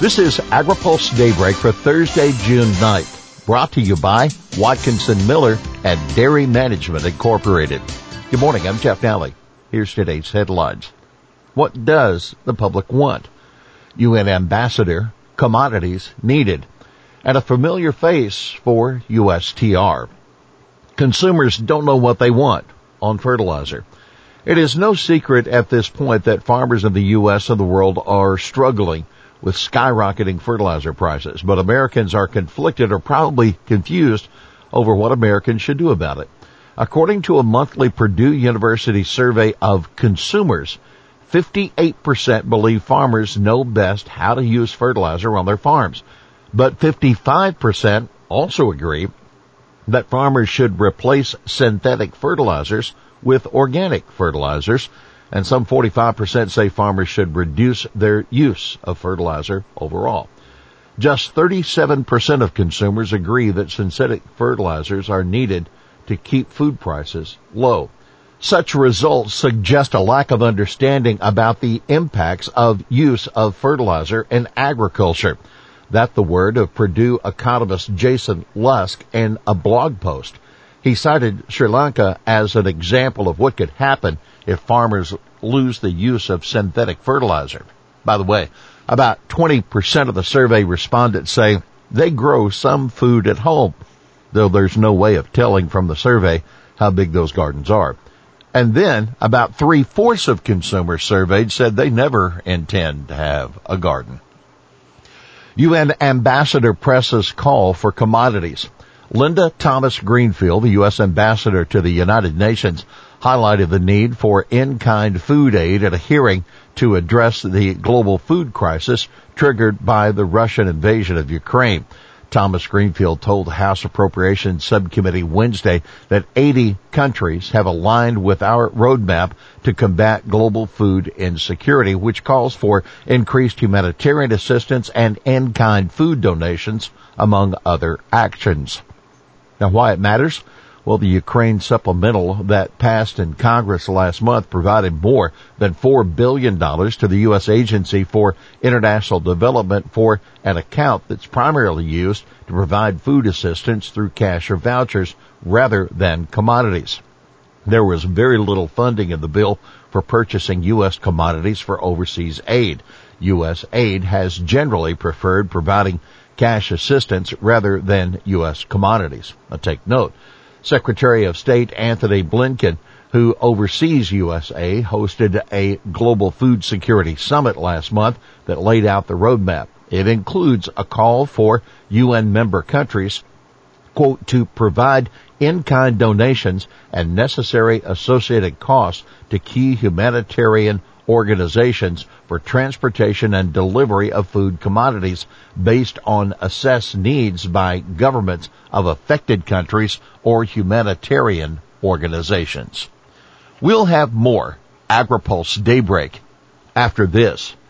This is AgriPulse Daybreak for Thursday, June 9th, brought to you by Watkinson Miller and Dairy Management Incorporated. Good morning, I'm Jeff Nalley. Here's today's headlines. What does the public want? UN Ambassador, commodities needed, and a familiar face for USTR. Consumers don't know what they want on fertilizer. It is no secret at this point that farmers in the U.S. and the world are struggling with skyrocketing fertilizer prices, but Americans are conflicted or probably confused over what Americans should do about it. According to a monthly Purdue University survey of consumers, 58% believe farmers know best how to use fertilizer on their farms, but 55% also agree that farmers should replace synthetic fertilizers with organic fertilizers, and some 45% say farmers should reduce their use of fertilizer overall. Just 37% of consumers agree that synthetic fertilizers are needed to keep food prices low. Such results suggest a lack of understanding about the impacts of use of fertilizer in agriculture. That the word of Purdue economist Jason Lusk in a blog post. He cited Sri Lanka as an example of what could happen if farmers lose the use of synthetic fertilizer. By the way, about 20% of the survey respondents say they grow some food at home, though there's no way of telling from the survey how big those gardens are. And then about three fourths of consumers surveyed said they never intend to have a garden. UN ambassador presses call for commodities. Linda Thomas Greenfield, the U.S. ambassador to the United Nations, highlighted the need for in-kind food aid at a hearing to address the global food crisis triggered by the Russian invasion of Ukraine. Thomas Greenfield told the House Appropriations Subcommittee Wednesday that 80 countries have aligned with our roadmap to combat global food insecurity, which calls for increased humanitarian assistance and in-kind food donations, among other actions. Now why it matters? Well, the Ukraine supplemental that passed in Congress last month provided more than $4 billion to the U.S. Agency for International Development for an account that's primarily used to provide food assistance through cash or vouchers rather than commodities. There was very little funding in the bill for purchasing U.S. commodities for overseas aid. USAID has generally preferred providing cash assistance rather than U.S. commodities. Now take note. Secretary of State Anthony Blinken, who oversees USA, hosted a global food security summit last month that laid out the roadmap. It includes a call for UN member countries, quote, to provide in-kind donations and necessary associated costs to key humanitarian organizations for transportation and delivery of food commodities based on assessed needs by governments of affected countries or humanitarian organizations. We'll have more AgriPulse Daybreak after this.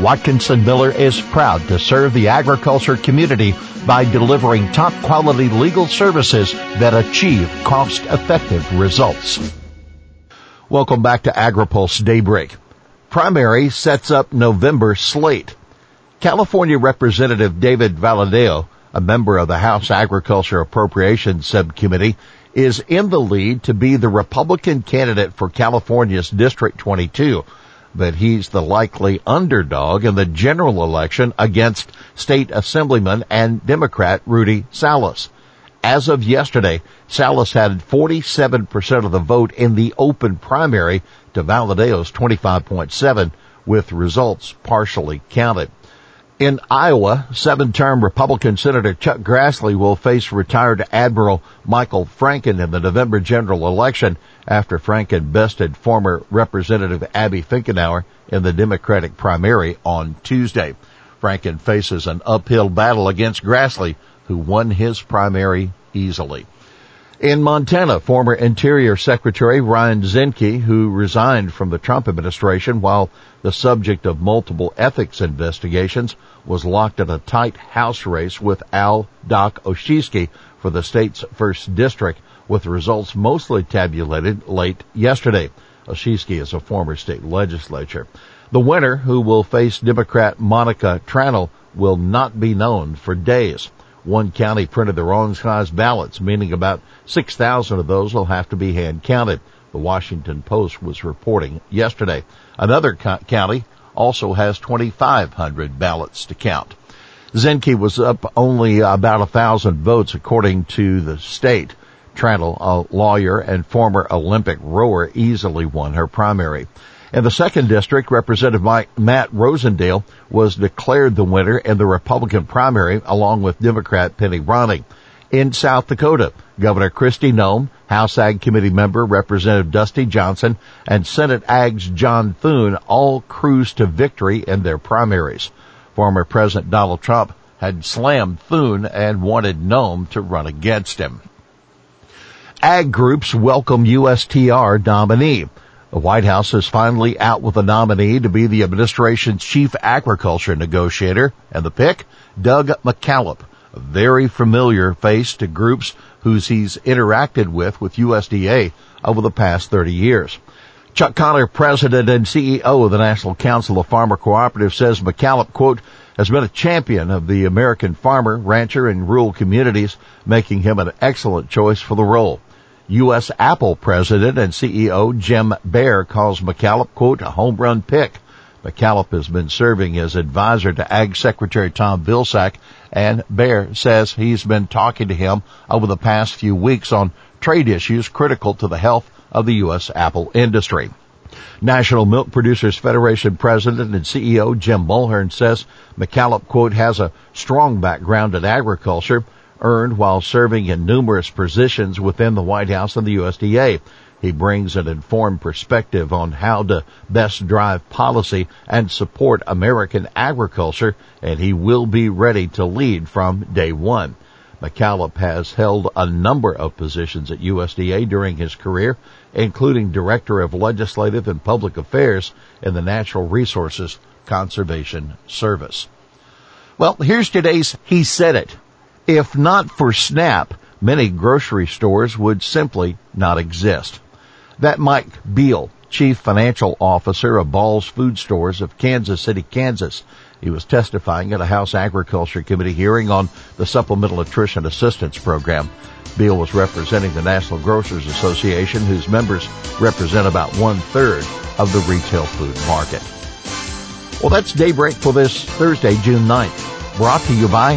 Watkinson Miller is proud to serve the agriculture community by delivering top quality legal services that achieve cost effective results. Welcome back to AgriPulse Daybreak. Primary sets up November slate. California Representative David Valadao, a member of the House Agriculture Appropriations Subcommittee, is in the lead to be the Republican candidate for California's District 22 but he's the likely underdog in the general election against state assemblyman and Democrat Rudy Salas. As of yesterday, Salas had 47% of the vote in the open primary to Valadao's 25.7 with results partially counted. In Iowa, seven-term Republican Senator Chuck Grassley will face retired Admiral Michael Franken in the November general election after Franken bested former Representative Abby Finkenauer in the Democratic primary on Tuesday. Franken faces an uphill battle against Grassley, who won his primary easily. In Montana, former Interior Secretary Ryan Zinke, who resigned from the Trump administration while the subject of multiple ethics investigations, was locked in a tight House race with Al Doc Olszewski for the state's first district, with results mostly tabulated late yesterday. Olszewski is a former state legislature. The winner, who will face Democrat Monica Tranel, will not be known for days. One county printed the wrong size ballots, meaning about 6,000 of those will have to be hand counted. The Washington Post was reporting yesterday. Another co- county also has 2,500 ballots to count. Zinke was up only about a thousand votes according to the state. Tranel, a lawyer and former Olympic rower, easily won her primary. In the second district, Representative Matt Rosendale was declared the winner in the Republican primary along with Democrat Penny Ronning. In South Dakota, Governor Kristi Noem, House Ag Committee member Representative Dusty Johnson, and Senate Ag's John Thune all cruised to victory in their primaries. Former President Donald Trump had slammed Thune and wanted Noem to run against him. Ag groups welcome USTR nominee. The White House is finally out with a nominee to be the administration's chief agriculture negotiator, and the pick, Doug McKalip, a very familiar face to groups whose he's interacted with with USDA over the past 30 years. Chuck Connor, president and CEO of the National Council of Farmer Cooperatives, says McKalip, quote, has been a champion of the American farmer, rancher, and rural communities, making him an excellent choice for the role. U.S. Apple president and CEO Jim Bair calls McKalip, quote, a home run pick. McKalip has been serving as advisor to Ag Secretary Tom Vilsack, and Bair says he's been talking to him over the past few weeks on trade issues critical to the health of the U.S. Apple industry. National Milk Producers Federation President and CEO Jim Mulhern says McKalip, quote, has a strong background in agriculture earned while serving in numerous positions within the White House and the USDA. He brings an informed perspective on how to best drive policy and support American agriculture, and he will be ready to lead from day one. McKalip has held a number of positions at USDA during his career, including Director of Legislative and Public Affairs in the Natural Resources Conservation Service. Well, here's today's He Said It. If not for SNAP, many grocery stores would simply not exist. That Mike Beal, Chief Financial Officer of Ball's Food Stores of Kansas City, Kansas. He was testifying at a House Agriculture Committee hearing on the Supplemental Nutrition Assistance Program. Beal was representing the National Grocers Association, whose members represent about one third of the retail food market. Well, that's daybreak for this Thursday, June 9th. Brought to you by